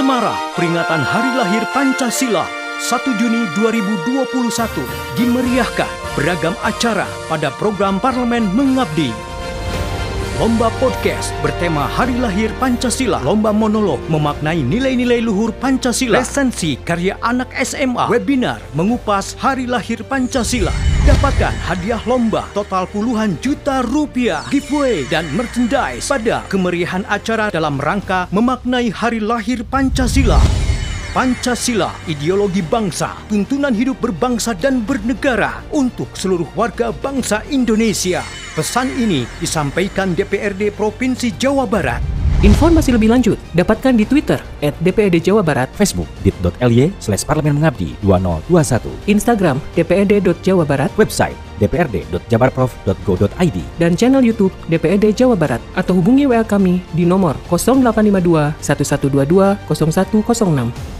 Semarak peringatan Hari Lahir Pancasila 1 Juni 2021 dimeriahkan beragam acara pada program Parlemen Mengabdi. Lomba podcast bertema Hari Lahir Pancasila. Lomba monolog memaknai nilai-nilai luhur Pancasila. Resensi karya anak SMA. Webinar mengupas Hari Lahir Pancasila. Dapatkan hadiah lomba total puluhan juta rupiah, giveaway dan merchandise pada kemeriahan acara dalam rangka memaknai Hari Lahir Pancasila. Pancasila, ideologi bangsa, tuntunan hidup berbangsa dan bernegara untuk seluruh warga bangsa Indonesia. Pesan ini disampaikan DPRD Provinsi Jawa Barat. Informasi lebih lanjut dapatkan di Twitter at DPRD Jawa Barat, Facebook dit.ly slash parlemen mengabdi 2021, Instagram dprd.jawa barat, website dprd.jabarprof.go.id, dan channel YouTube DPRD Jawa Barat atau hubungi WA kami di nomor 0852 1122 0106.